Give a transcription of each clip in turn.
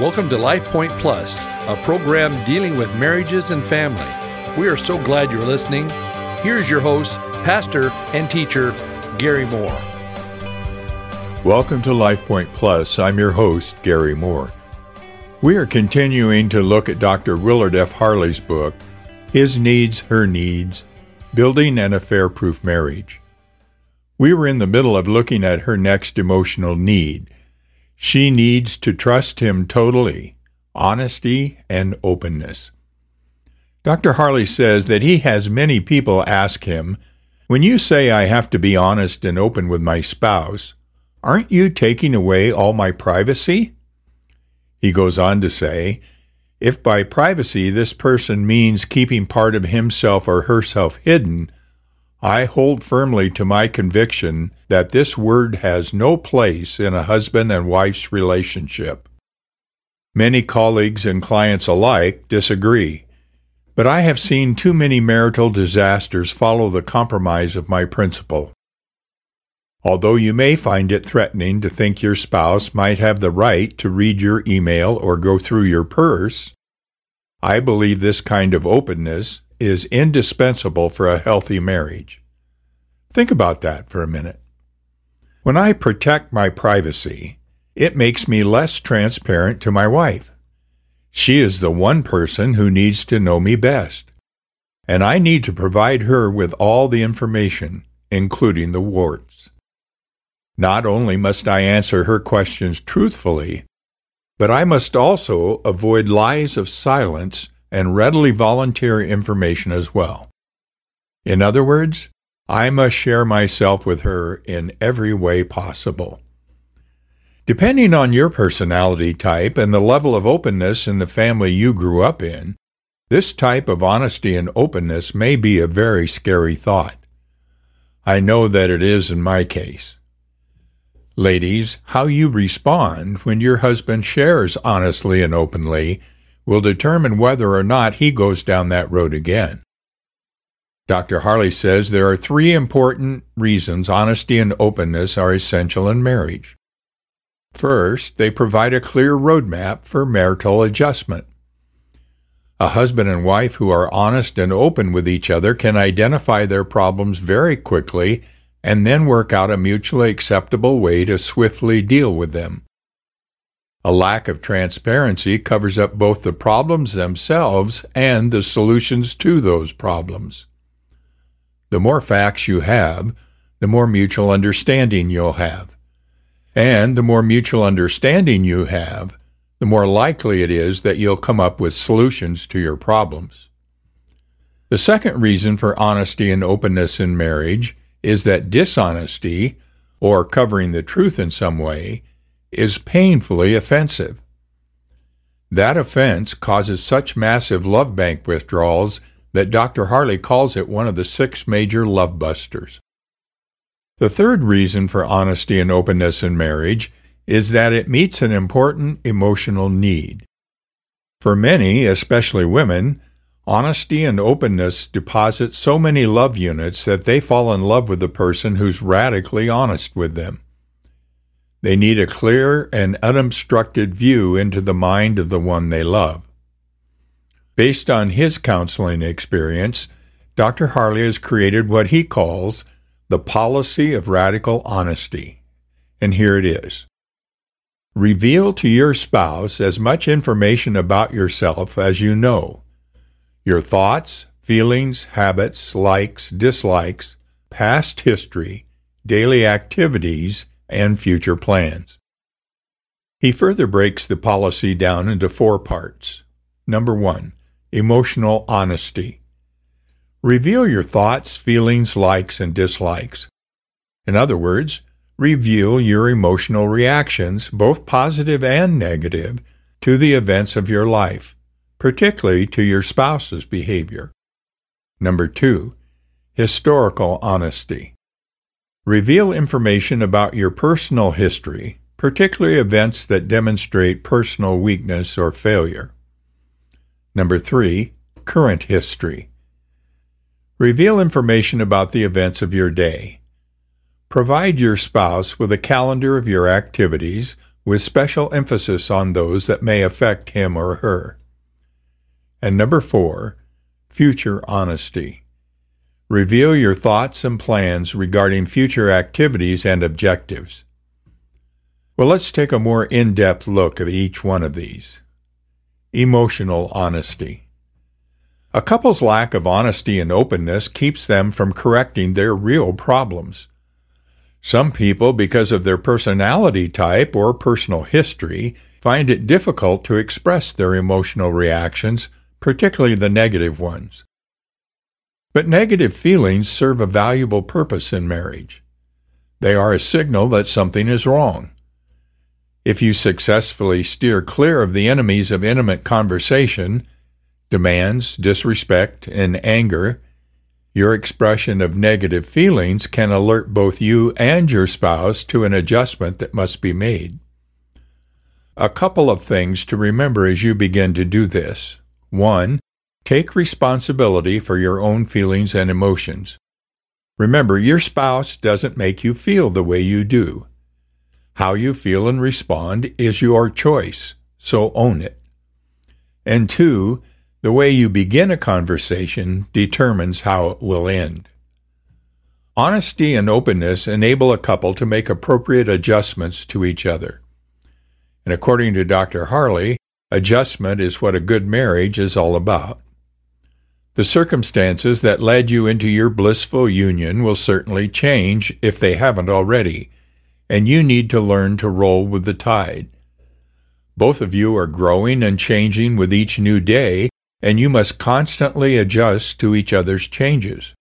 Welcome to LifePoint Plus, a program dealing with marriages and family. We are so glad you're listening. Here's your host, pastor and teacher, Gary Moore. Welcome to LifePoint Plus. I'm your host, Gary Moore. We are continuing to look at Dr. Willard F. Harley's book, His Needs, Her Needs Building an Affair Proof Marriage. We were in the middle of looking at her next emotional need. She needs to trust him totally, honesty, and openness. Dr. Harley says that he has many people ask him, When you say I have to be honest and open with my spouse, aren't you taking away all my privacy? He goes on to say, if by privacy this person means keeping part of himself or herself hidden, I hold firmly to my conviction that this word has no place in a husband and wife's relationship. Many colleagues and clients alike disagree, but I have seen too many marital disasters follow the compromise of my principle. Although you may find it threatening to think your spouse might have the right to read your email or go through your purse, I believe this kind of openness is indispensable for a healthy marriage. Think about that for a minute. When I protect my privacy, it makes me less transparent to my wife. She is the one person who needs to know me best, and I need to provide her with all the information, including the warts. Not only must I answer her questions truthfully, but I must also avoid lies of silence and readily volunteer information as well. In other words, I must share myself with her in every way possible. Depending on your personality type and the level of openness in the family you grew up in, this type of honesty and openness may be a very scary thought. I know that it is in my case. Ladies, how you respond when your husband shares honestly and openly will determine whether or not he goes down that road again. Dr. Harley says there are three important reasons honesty and openness are essential in marriage. First, they provide a clear roadmap for marital adjustment. A husband and wife who are honest and open with each other can identify their problems very quickly and then work out a mutually acceptable way to swiftly deal with them. A lack of transparency covers up both the problems themselves and the solutions to those problems. The more facts you have, the more mutual understanding you'll have. And the more mutual understanding you have, the more likely it is that you'll come up with solutions to your problems. The second reason for honesty and openness in marriage is that dishonesty, or covering the truth in some way, is painfully offensive. That offense causes such massive love bank withdrawals that Dr. Harley calls it one of the six major love busters. The third reason for honesty and openness in marriage is that it meets an important emotional need. For many, especially women, Honesty and openness deposit so many love units that they fall in love with the person who's radically honest with them. They need a clear and unobstructed view into the mind of the one they love. Based on his counseling experience, Dr. Harley has created what he calls the policy of radical honesty. And here it is. Reveal to your spouse as much information about yourself as you know your thoughts, feelings, habits, likes, dislikes, past history, daily activities, and future plans. He further breaks the policy down into four parts. Number one, emotional honesty. Reveal your thoughts, feelings, likes, and dislikes. In other words, reveal your emotional reactions, both positive and negative, to the events of your life particularly to your spouse's behavior. Number two, historical honesty. Reveal information about your personal history, particularly events that demonstrate personal weakness or failure. Number three, current history. Reveal information about the events of your day. Provide your spouse with a calendar of your activities, with special emphasis on those that may affect him or her. And number four, future honesty. Reveal your thoughts and plans regarding future activities and objectives. Well, let's take a more in depth look at each one of these. Emotional honesty. A couple's lack of honesty and openness keeps them from correcting their real problems. Some people, because of their personality type or personal history, find it difficult to express their emotional reactions, particularly the negative ones. But negative feelings serve a valuable purpose in marriage. They are a signal that something is wrong. If you successfully steer clear of the enemies of intimate conversation, demands, disrespect, and anger, your expression of negative feelings can alert both you and your spouse to an adjustment that must be made. A couple of things to remember as you begin to do this. One, take responsibility for your own feelings and emotions. Remember, your spouse doesn't make you feel the way you do. How you feel and respond is your choice, so own it. And two, the way you begin a conversation determines how it will end. Honesty and openness enable a couple to make appropriate adjustments to each other. And according to Dr. Harley, adjustment is what a good marriage is all about. The circumstances that led you into your blissful union will certainly change if they haven't already, and you need to learn to roll with the tide. Both of you are growing and changing with each new day, and you must constantly adjust to each other's changes.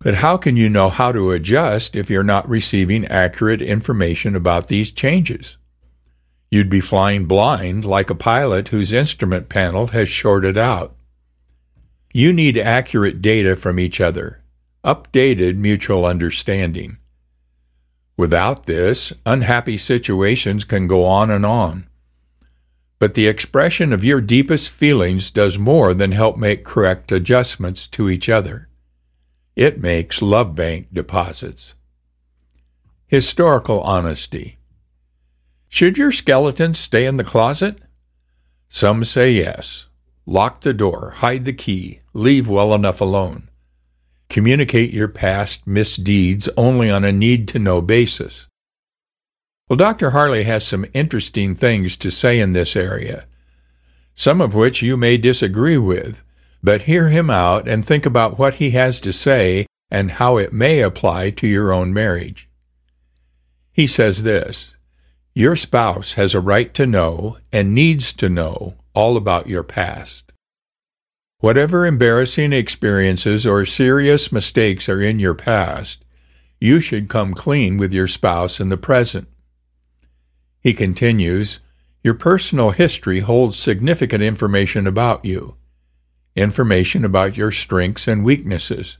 But how can you know how to adjust if you're not receiving accurate information about these changes? You'd be flying blind like a pilot whose instrument panel has shorted out. You need accurate data from each other, updated mutual understanding. Without this, unhappy situations can go on and on. But the expression of your deepest feelings does more than help make correct adjustments to each other. It makes love bank deposits. Historical honesty. Should your skeleton stay in the closet? Some say yes. Lock the door, hide the key, leave well enough alone. Communicate your past misdeeds only on a need to know basis. Well, Dr. Harley has some interesting things to say in this area, some of which you may disagree with, but hear him out and think about what he has to say and how it may apply to your own marriage. He says this Your spouse has a right to know and needs to know all about your past. Whatever embarrassing experiences or serious mistakes are in your past, you should come clean with your spouse in the present. He continues, Your personal history holds significant information about you, information about your strengths and weaknesses.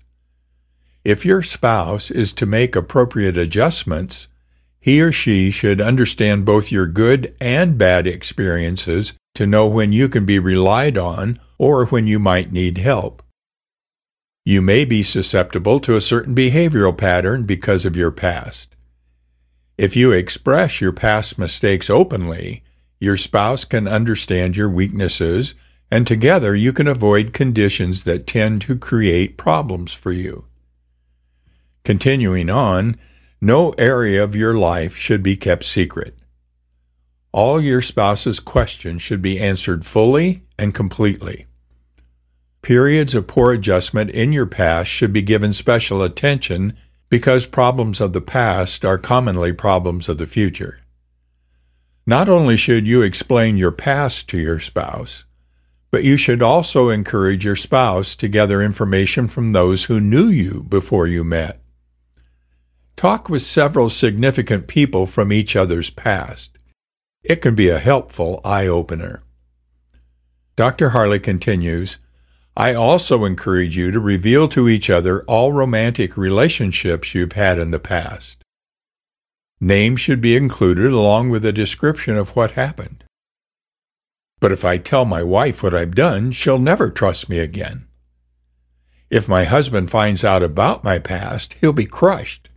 If your spouse is to make appropriate adjustments, he or she should understand both your good and bad experiences to know when you can be relied on or when you might need help. You may be susceptible to a certain behavioral pattern because of your past. If you express your past mistakes openly, your spouse can understand your weaknesses, and together you can avoid conditions that tend to create problems for you. Continuing on, no area of your life should be kept secret. All your spouse's questions should be answered fully and completely. Periods of poor adjustment in your past should be given special attention because problems of the past are commonly problems of the future. Not only should you explain your past to your spouse, but you should also encourage your spouse to gather information from those who knew you before you met. Talk with several significant people from each other's past. It can be a helpful eye opener. Dr. Harley continues I also encourage you to reveal to each other all romantic relationships you've had in the past. Names should be included along with a description of what happened. But if I tell my wife what I've done, she'll never trust me again. If my husband finds out about my past, he'll be crushed.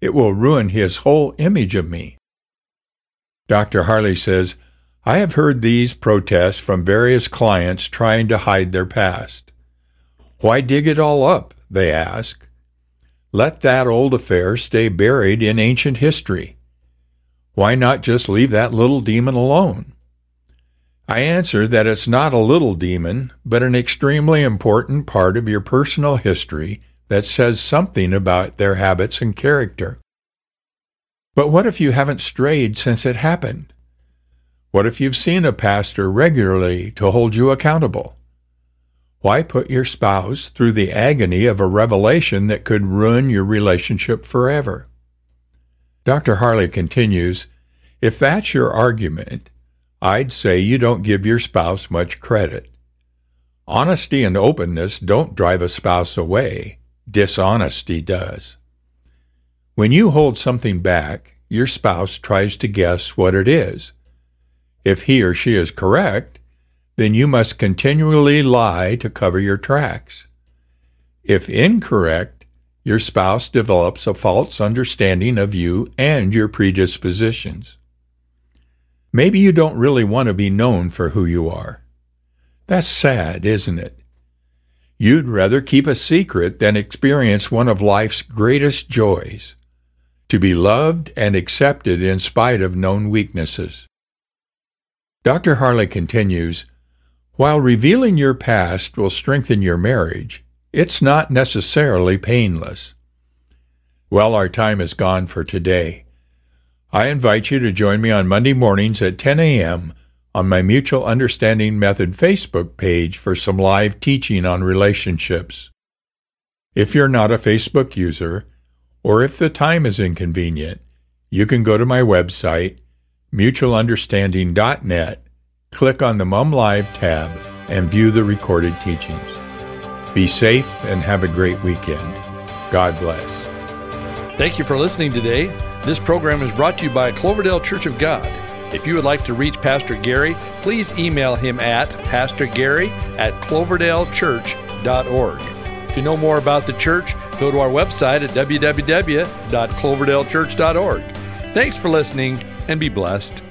It will ruin his whole image of me. Dr. Harley says, I have heard these protests from various clients trying to hide their past. Why dig it all up? They ask. Let that old affair stay buried in ancient history. Why not just leave that little demon alone? I answer that it's not a little demon, but an extremely important part of your personal history that says something about their habits and character. But what if you haven't strayed since it happened? What if you've seen a pastor regularly to hold you accountable? Why put your spouse through the agony of a revelation that could ruin your relationship forever? Dr. Harley continues If that's your argument, I'd say you don't give your spouse much credit. Honesty and openness don't drive a spouse away, dishonesty does. When you hold something back, your spouse tries to guess what it is. If he or she is correct, then you must continually lie to cover your tracks. If incorrect, your spouse develops a false understanding of you and your predispositions. Maybe you don't really want to be known for who you are. That's sad, isn't it? You'd rather keep a secret than experience one of life's greatest joys to be loved and accepted in spite of known weaknesses. Dr. Harley continues While revealing your past will strengthen your marriage, it's not necessarily painless. Well, our time is gone for today. I invite you to join me on Monday mornings at 10 a.m. on my Mutual Understanding Method Facebook page for some live teaching on relationships. If you're not a Facebook user, or if the time is inconvenient, you can go to my website, mutualunderstanding.net, click on the Mum Live tab, and view the recorded teachings. Be safe and have a great weekend. God bless. Thank you for listening today. This program is brought to you by Cloverdale Church of God. If you would like to reach Pastor Gary, please email him at pastorgary at cloverdalechurch.org. To know more about the church, go to our website at www.cloverdalechurch.org. Thanks for listening and be blessed.